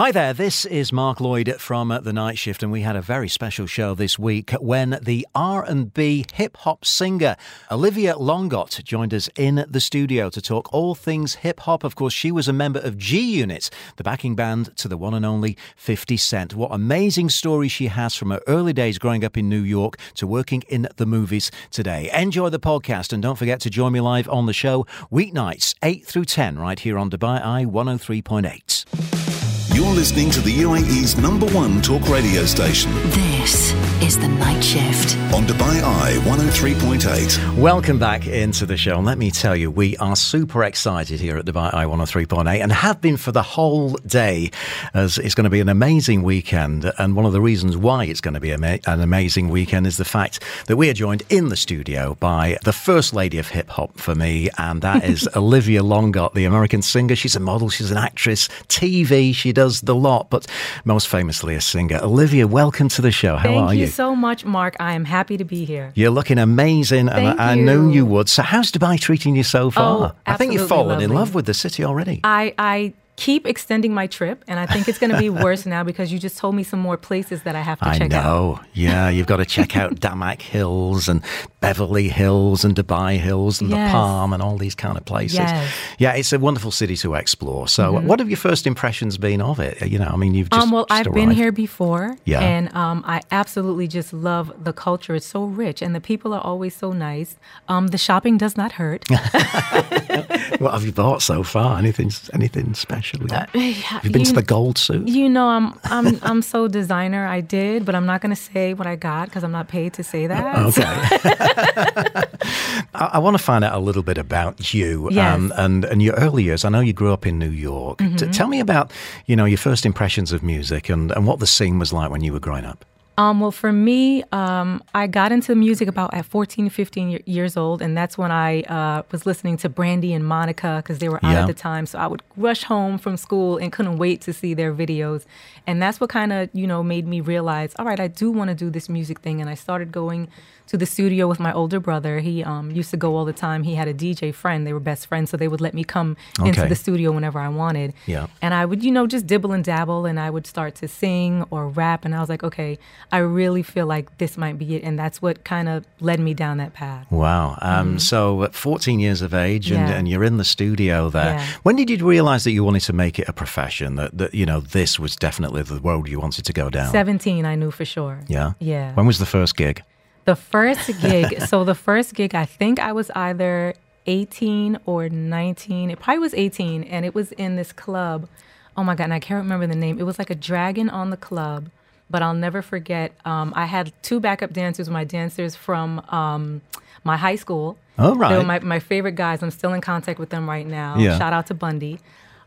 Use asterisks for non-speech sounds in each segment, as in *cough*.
Hi there, this is Mark Lloyd from The Night Shift and we had a very special show this week when the R&B hip hop singer Olivia Longott joined us in the studio to talk all things hip hop. Of course, she was a member of G Unit, the backing band to the one and only 50 Cent. What amazing story she has from her early days growing up in New York to working in the movies today. Enjoy the podcast and don't forget to join me live on the show weeknights 8 through 10 right here on Dubai Eye 103.8. You're listening to the UAE's number one talk radio station. This is The Night Shift. On Dubai Eye 103.8. Welcome back into the show. And let me tell you, we are super excited here at Dubai Eye 103.8 and have been for the whole day as it's going to be an amazing weekend. And one of the reasons why it's going to be an amazing weekend is the fact that we are joined in the studio by the first lady of hip hop for me. And that is *laughs* Olivia Longott, the American singer. She's a model, she's an actress, TV. She does does the lot, but most famously a singer. Olivia, welcome to the show. How Thank are you? You so much, Mark. I am happy to be here. You're looking amazing, Thank and I, I you. know you would. So, how's Dubai treating you so far? Oh, I think you've fallen in love with the city already. I, I keep extending my trip, and I think it's going to be *laughs* worse now because you just told me some more places that I have to I check out. I know. Yeah, you've got to check out *laughs* Damac Hills and Beverly Hills and Dubai Hills and the Palm and all these kind of places. Yes. Mm-hmm. Yeah, it's a wonderful city to explore. So, what have your first impressions been of it? You know, I mean, you've just Um, well, just I've been here before, Yeah. and um, I absolutely just love the culture. It's so rich, and the people are always so nice. Um, the shopping does not hurt. *laughs* What have you bought so far? Anything, anything special? Have *laughs* you been to Uh, the Gold Souk? You know, I'm I'm *laughs* I'm so designer. I did, but I'm not going to say what I got because I'm not paid to say that. Okay. *laughs* I, I want to find out a little bit about you Yes. Mm-hmm. and, and your early years. I know you grew up in New York. T- tell me about, you know, your first impressions of music and, and what the scene was like when you were growing up. Um, well, for me, um, I got into music about at 14, 15 ye- years old, and that's when I uh, was listening to Brandy and Monica because they were out Yeah. at the time. So I would rush home from school and couldn't wait to see their videos, and that's what kind of you know made me realize, all right, I do want to do this music thing, and I started going to the studio with my older brother. He um, used to go all the time. He had a DJ friend; they were best friends, so they would let me come into the studio whenever I wanted. Yeah. And I would, you know, just dibble and dabble and I would start to sing or rap. And I was like, okay, I really feel like this might be it. And that's what kind of led me down that path. Wow. Um, So at 14 years of age and, Mm-hmm. Yeah. and you're in the studio there. Yeah. When did you realize that you wanted to make it a profession, that, that, you know, this was definitely the road you wanted to go down? 17, I knew for sure. Yeah? Yeah. When was the first gig? The first gig, *laughs* so the first gig, I think I was either 18 or 19. It probably was 18. And it was in this club. Oh my God. And I can't remember the name. It was like a dragon on the club. But I'll never forget. Um, I had two backup dancers, my dancers from um, my high school. Oh, They were my, my favorite guys. I'm still in contact with them right now. Yeah. Shout out to Bundy.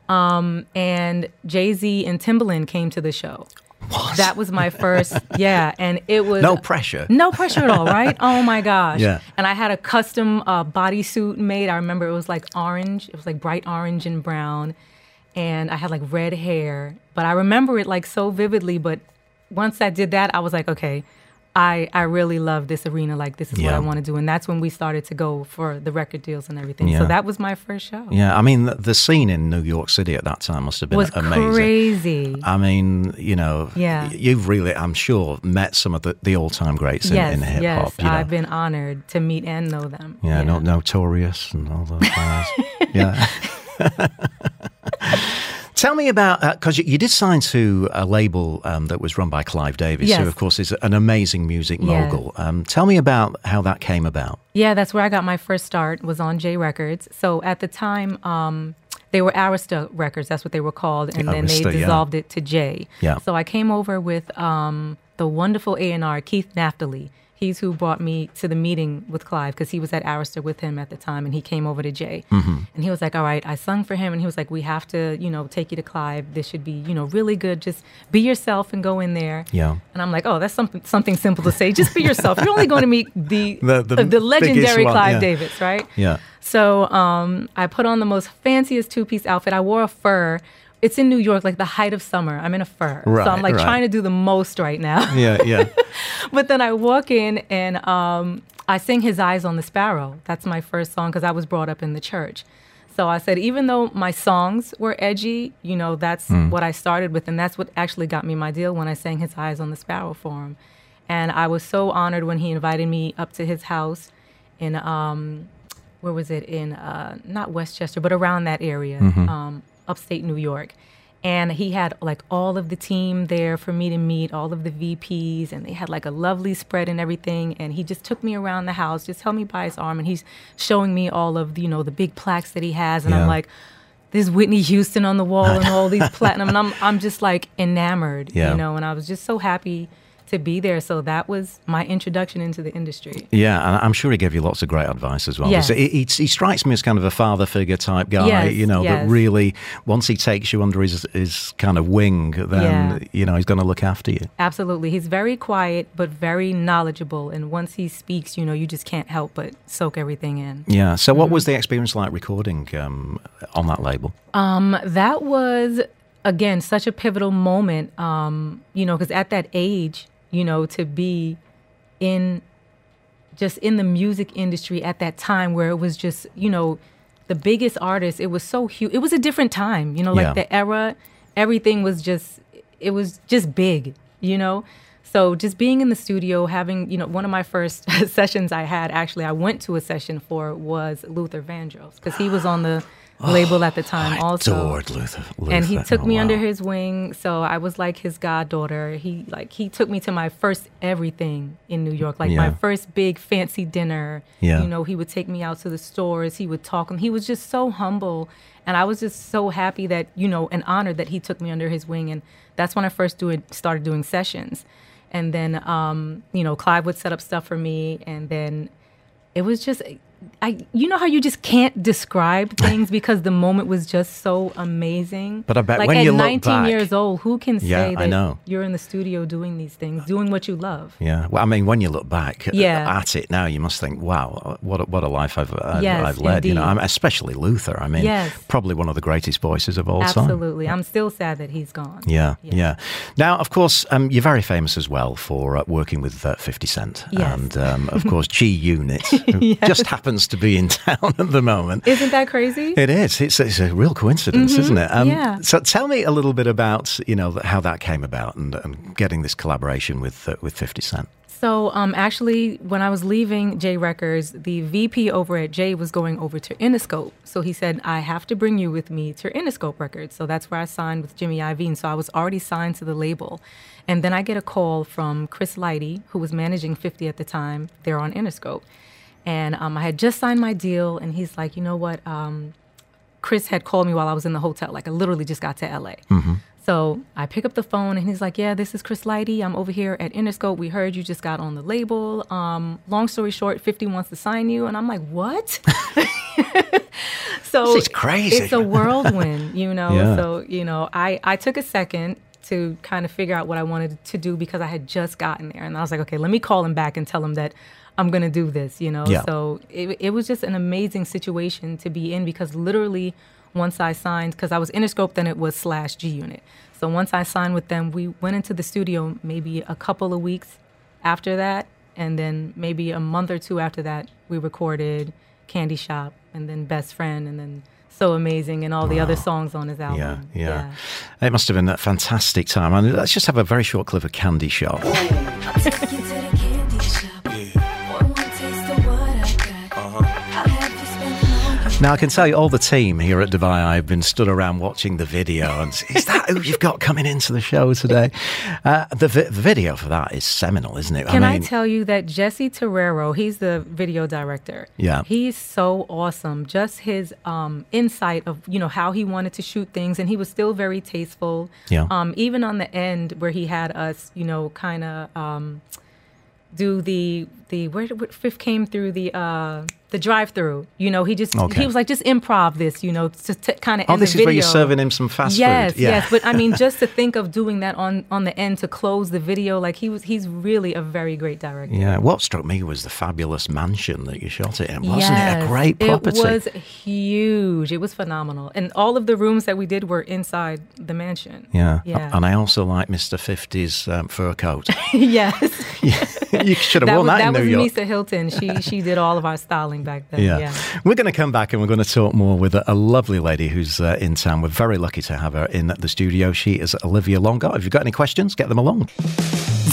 Um, and Jay Z and Timbaland came to the show. What? That was my first, *laughs* yeah, and it was No pressure. no pressure at all, right? Oh my *laughs* gosh. Yeah. And I had a custom uh, bodysuit made. I remember it was like orange. It was like bright orange and brown. And I had like red hair. But I remember it like so vividly. But once I did that, I was like, okay, I, I really love this arena. Like, this is what I want to do. And that's when we started to go for the record deals and everything. Yeah. So that was my first show. Yeah, I mean, the, the scene in New York City at that time must have been was amazing. crazy. I mean, you know, Yeah. you've really, I'm sure, met some of the, the all-time greats in, yes, in hip yes. hop. You know? I've been honored to meet and know them. yeah, No, Notorious and all those guys. *laughs* yeah. *laughs* Tell me about because you, you did sign to a label um, that was run by Clive Davis, who of course is an amazing music Yeah. mogul. Um, tell me about how that came about. Yeah, that's where I got my first start. Was on J Records. So at the time, um, they were Arista Records. That's what they were called, and then they yeah. dissolved it to J. Yeah. So I came over with um, the wonderful A and R Keith Naftaly. He's who brought me to the meeting with Clive because he was at Arista with him at the time, and he came over to J. Mm-hmm. And he was like, "All right, I sung for him," and he was like, "We have to, you know, take you to Clive. This should be, you know, really good. Just be yourself and go in there." Yeah. And I'm like, "Oh, that's something something simple to say. Just be yourself. You're only going to meet the *laughs* The- the uh, the legendary one, Clive yeah. Davis, right?" Yeah. So um, I put on the most fanciest two piece outfit. I wore a fur. It's in New York, like the height of summer. I'm in a fur. Right, so I'm like right. trying to do the most right now. Yeah, yeah. *laughs* but then I walk in and um, I sing His Eyes on the Sparrow. That's my first song because I was brought up in the church. So I said, even though my songs were edgy, you know, that's what I started with. And that's what actually got me my deal when I sang His Eyes on the Sparrow for him. And I was so honored when he invited me up to his house in, um, where was it? In, uh, not Westchester, but around that area, um, upstate New York. And he had like all of the team there for me to meet, all of the VPs, and they had like a lovely spread and everything. And he just took me around the house, just held me by his arm, and he's showing me all of you know the big plaques that he has, and Yeah. I'm like, there's Whitney Houston on the wall *laughs* and all these platinum, and I'm I'm just like enamored, Yeah. you know. And I was just so happy to be there. So that was my introduction into the industry. Yeah, and I'm sure he gave you lots of great advice as well. Yes. He, he, he strikes me as kind of a father figure type guy, Yes, you know, that really, once he takes you under his, his kind of wing, then, Yeah. you know, he's going to look after you. Absolutely. He's very quiet, but very knowledgeable. And once he speaks, you know, you just can't help but soak everything in. Yeah. So, what Mm-hmm. was the experience like recording um, on that label? Um, that was, again, such a pivotal moment, um, you know, because at that age, you know, to be in just in the music industry at that time where it was just, you know, the biggest artists, it was so huge. It was a different time, you know, like Yeah. the era, everything was just, it was just big, you know? So just being in the studio, having, you know, one of my first *laughs* sessions I had, actually, I went to a session for was Luther Vandross because he was on the *sighs* label at the time also Adored Luther. Luther. and he took Oh, me under his wing so i was like his goddaughter he like he took me to my first everything in new york like my first big fancy dinner Yeah. you know he would take me out to the stores he would talk and he was just so humble and i was just so happy that you know and honored that he took me under his wing and that's when i first do it, started doing sessions and then um, you know clive would set up stuff for me and then it was just I you know how you just can't describe *laughs* things because the moment was just so amazing. But I bet like when at you look 19 back- years old, who can say Yeah, say I that know. you're in the studio doing these things, doing what you love? Yeah, well, I mean, when you look back Yeah. at it now, you must think, "Wow, what a, what a life I've I've, Yes, I've led." You know. I'm, especially Luther. I mean, Yes. probably one of the greatest voices of all time. Absolutely. I'm still sad that he's gone. Yeah, yeah. Now, of course, um, you're very famous as well for uh, working with uh, 50 Cent. Yes. And, um, of *laughs* course, G Unit, *laughs* just happens to be in *laughs* town at the moment. Isn't that crazy? It is. It's, it's a real coincidence, isn't it? Um, Mm-hmm. yeah. So tell me a little bit about, you know, how that came about and, and getting this collaboration with uh, with 50 Cent. So, um, actually, when I was leaving J Records, the VP over at J was going over to Interscope. So he said, I have to bring you with me to Interscope Records. So that's where I signed with Jimmy Iovine. So I was already signed to the label. And then I get a call from Chris Lighty, who was managing 50 at the time. They're on Interscope. And um, I had just signed my deal, and he's like, you know what? Um, Chris had called me while I was in the hotel. Like I literally just got to LA. So I pick up the phone and he's like, "Yeah, this is Chris Lighty. I'm over here at Interscope. We heard you just got on the label. Um, long story short, 50 wants to sign you." And I'm like, "What?" *laughs* so is crazy. It's a whirlwind, you know. *laughs* Yeah. So you know, I I took a second to kind of figure out what I wanted to do because I had just gotten there, and I was like, "Okay, let me call him back and tell him that." I'm gonna do this, you know. Yeah. So it, it was just an amazing situation to be in because literally once I signed, because I was Interscope, then it was slash G Unit. So once I signed with them, we went into the studio maybe a couple of weeks after that, and then maybe a month or two after that, we recorded Candy Shop, and then Best Friend, and then So Amazing, and all the other songs on his album. Yeah, album. yeah, It must have been a fantastic time. And let's just have a very short clip of Candy Shop. Now, I can tell you, all the team here at Dubai, I've been stood around watching the video, and is that who you've got coming into the show today? *laughs* Uh, the, vi- the video for that is seminal, isn't it? Can I, mean, tell you that Jesse Terrero, he's the video director. Yeah. He's so awesome. Just his um, insight of, you know, how he wanted to shoot things and he was still very tasteful. Yeah. Um, even on the end where he had us, you know, kind of um, do the the where, where Fifth came through the uh the drive through. You know, he just Okay. he was like just improv this, you know, to, to kind of Oh, this the is where you're serving him some fast yes, food. Yeah. Yes, But I mean, *laughs* just to think of doing that on on the end to close the video, like he was, he's really a very great director. Yeah, what struck me was the fabulous mansion that you shot it in. Wasn't it a great property? It was huge. It was phenomenal, and all of the rooms that we did were inside the mansion. yeah. Yeah. And I also like Mr. 50's um, fur coat. *laughs* yes, *laughs* you should have that worn was, that, in that was New York. Misa Hylton. She she did all of our styling back then. Yeah. Yeah. We're going to come back and we're going to talk more with a, a lovely lady who's uh, in town. We're very lucky to have her in the studio. She is Olivia Longott. If you've got any questions, get them along.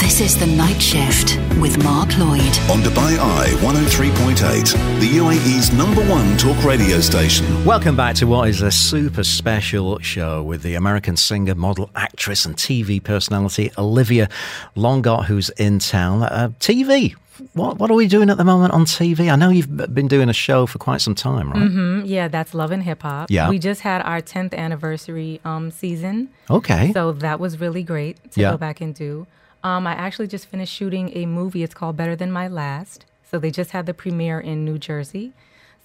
This is The Night Shift with Mark Lloyd. On Dubai Eye 103.8, the UAE's number one talk radio station. Welcome back to what is a super special show with the American singer, model, actress, and TV personality Olivia Longott, who's in town. Uh, TV. What, what are we doing at the moment on TV? I know you've been doing a show for quite some time, right? Mm, Yeah, that's Love and Hip Hop. Yeah. We just had our 10th anniversary um, season. Okay. So that was really great to Yeah. go back and do. Um, I actually just finished shooting a movie. It's called Better Than My Last. So they just had the premiere in New Jersey.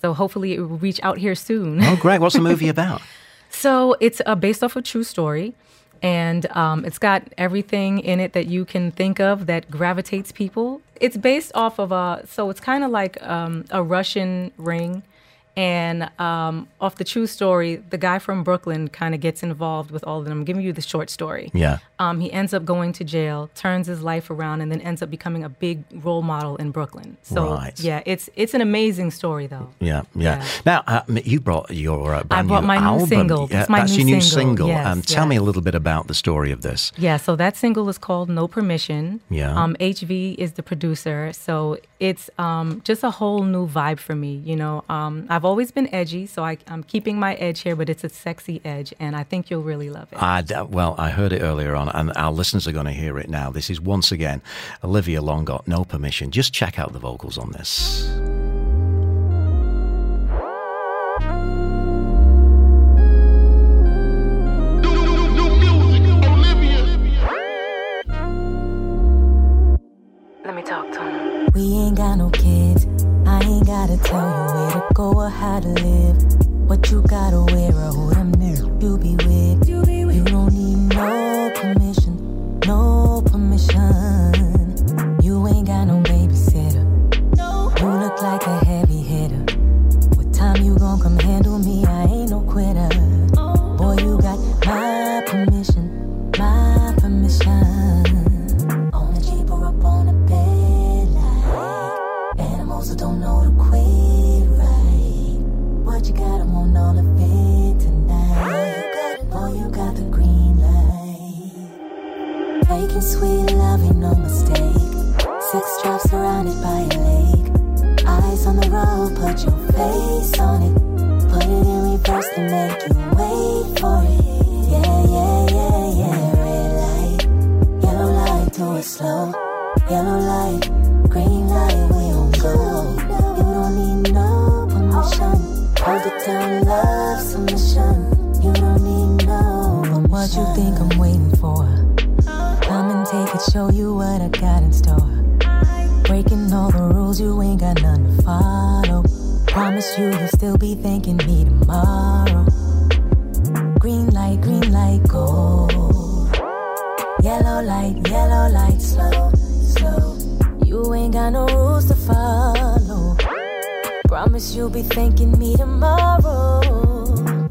So hopefully it will reach out here soon. oh, great. What's the movie *laughs* about? So it's uh, based off a true story, and um, it's got everything in it that you can think of that gravitates people. It's based off of a, so it's kind of like um, a Russian ring. And um, off the true story, the guy from Brooklyn kind of gets involved with all of them. I'm giving you the short story. Yeah. Um, he ends up going to jail, turns his life around, and then ends up becoming a big role model in Brooklyn. So Right. yeah, it's it's an amazing story though. Yeah, yeah. Yeah. Now, uh, you brought your uh, brand brought new my new single. Yeah, my that's new your new single. single. Yes, um, tell me a little bit about the story of this. Yeah, so that single is called No Permission. Yeah. Um, HV is the producer. So it's um, just a whole new vibe for me. You know, um, I've always been edgy, so I, I'm keeping my edge here, but it's a sexy edge, and I think you'll really love it. I well, I heard it earlier on, and our listeners are going to hear it now. This is once again Olivia Longott, No Permission. Just check out the vocals on this. It slow. Yellow light, green light, we on go. You don't need no permission. Hold it down, love submission. You don't need no permission. What you think I'm waiting for? Come and take it, show you what I got in store. Breaking all the rules, you ain't got none to follow. Promise you, you'll still be thanking me tomorrow. Yellow light, yellow light, slow, slow. You ain't got no rules to follow. Promise you'll be thanking me tomorrow.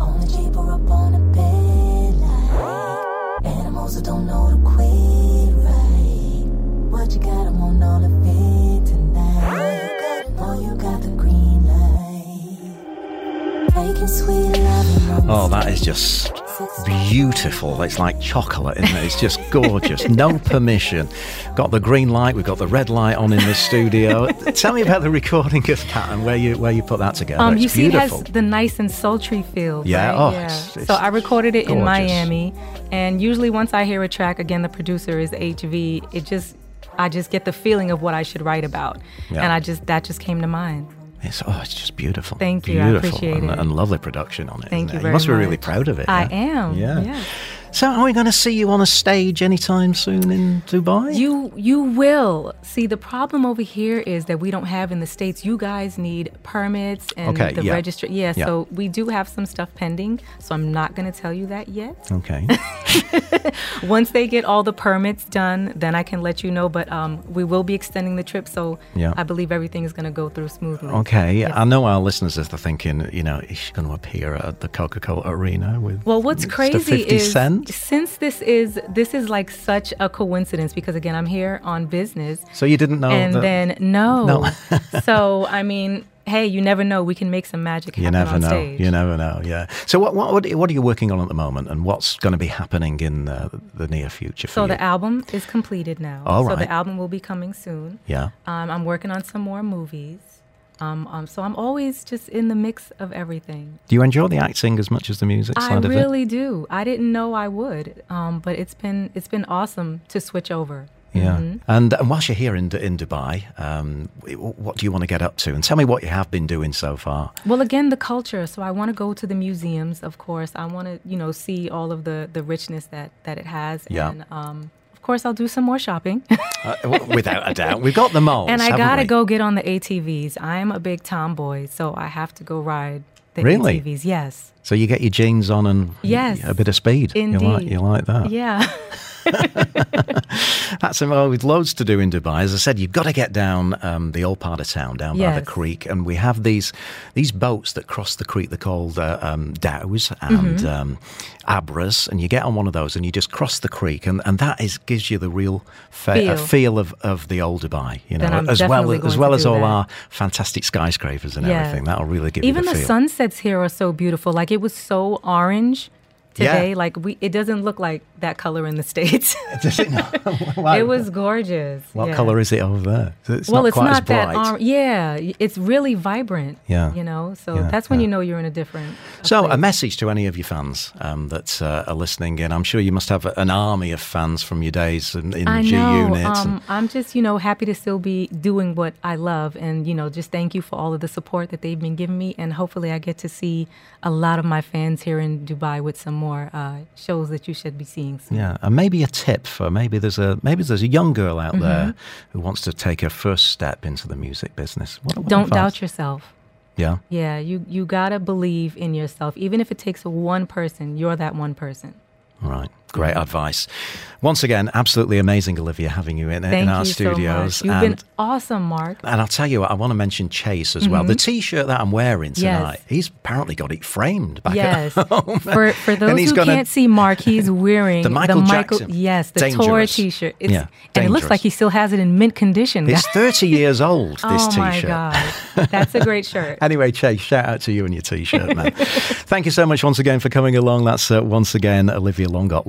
On a jeep or up on a bed like animals that don't know to quit right. What you got? On all of it tonight. Boy, you got the green light. Making sweet love. Oh, that is just beautiful. It's like chocolate, isn't it? It's just gorgeous. No *laughs* permission. Got the green light. We've got the red light on in the studio. Tell me about the recording of that and where you where you put that together. Um, it's you see, beautiful. it has the nice and sultry feel. Yeah, right? oh, yeah. it's- it's so I recorded it in. Miami, and usually once I hear a track, again, the producer is HV. It just, I just get the feeling of what I should write about, Yeah. and I just that just came to mind. It's, oh, it's just beautiful. Thank you, I Beautiful. appreciate and, it. and lovely production on it. Thank you it? very must be really proud of it. I yeah? am. Yeah. Yeah. So, are we going to see you on a stage anytime soon in Dubai? You you will see the problem over here is that we don't have in the states. You guys need permits and Okay, the yeah. register. Yeah, Yeah. so we do have some stuff pending. So I'm not going to tell you that yet. Okay. *laughs* Once they get all the permits done, then I can let you know. But um, we will be extending the trip, so Yeah. I believe everything is going to go through smoothly. Okay. Yes. I know our listeners are thinking, you know, is she going to appear at the Coca Cola Arena with Well, what's crazy 50 is Cent? Since this is this is like such a coincidence because again I'm here on business. So you didn't know and that- then no. No. *laughs* so I mean, hey, you never know. We can make some magic You never know. stage. You never know. Yeah. So what what what are you working on at the moment, and what's going to be happening in uh, the near future for So you? the album is completed now. All So the album will be coming soon. yeah. Um, I'm working on some more movies. Um, um, so I'm always just in the mix of everything. Do you enjoy the acting as much as the music I side of it? I really do. I didn't know I would, um, but it's been it's been awesome to switch over. Yeah. Mhm. And, and whilst you're here in in Dubai, um, what do you want to get up to? And tell me what you have been doing so far. Well, again, the culture. So I want to go to the museums, of course. I want to, you know, see all of the the richness that that it has. Yeah. And um, of course, I'll do some more shopping. *laughs* Uh, without a doubt, we've got the malls. and I gotta we? go get on the ATVs. I'm a big tomboy, so I have to go ride the Really? ATVs. Yes. So you get your jeans on and Yes. a bit of speed. You like Indeed. you like that? Yeah. *laughs* *laughs* That's well, with loads to do in Dubai. As I said, you've got to get down um, the old part of town, down by the creek, and we have these these boats that cross the creek. They're called uh, um, dhows and Mm-hmm. um, abras, and you get on one of those and you just cross the creek, and, and that is gives you the real fe- Feel. uh, feel of, of the old Dubai. You know, as well as well as all that. our fantastic skyscrapers and Yeah. everything. That'll really give Even you the, the sunsets here are so beautiful. Like it was so orange Yeah. today. Like we, it doesn't look like that color in the states. *laughs* Does *laughs* *laughs* it was gorgeous. What yeah. color is it over there? It's well, not it's quite not as bright. that orange. Yeah, it's really vibrant. Yeah. you know. So Yeah, that's when yeah. you know you're in a different. a So, a message to any of your fans um, that uh, are listening in. I'm sure you must have an army of fans from your days in, in I G know. units. Um, I'm just, you know, happy to still be doing what I love, and you know, just thank you for all of the support that they've been giving me, and hopefully, I get to see a lot of my fans here in Dubai with some more uh, shows that you should be seeing. Yeah, and maybe a tip for maybe there's a maybe there's a young girl out Mm-hmm. there who wants to take her first step into the music business. What, what Don't advice? doubt yourself. Yeah, Yeah, you you gotta believe in yourself, even if it takes one person. You're that one person. all right. Great advice. Once again, absolutely amazing, Olivia, having you in, in our you studios. so. You've and been awesome, Mark. And I'll tell you what, I want to mention Chase as well. The T-shirt that I'm wearing Mm-hmm. Yes. tonight, he's apparently got it framed back Yes. at *laughs* home. For for those who gonna- can't see Mark, he's *laughs* wearing The Michael Jackson. yes, the tour Dangerous. T-shirt. It's, Yeah, and it looks like he still has it in mint condition. It's 30 years old, *laughs* this oh T-shirt. Oh my god, that's a great shirt. Anyway, Chase, shout out to you and your T-shirt, man. Thank you so much once again for coming along. That's uh, once again Olivia Longott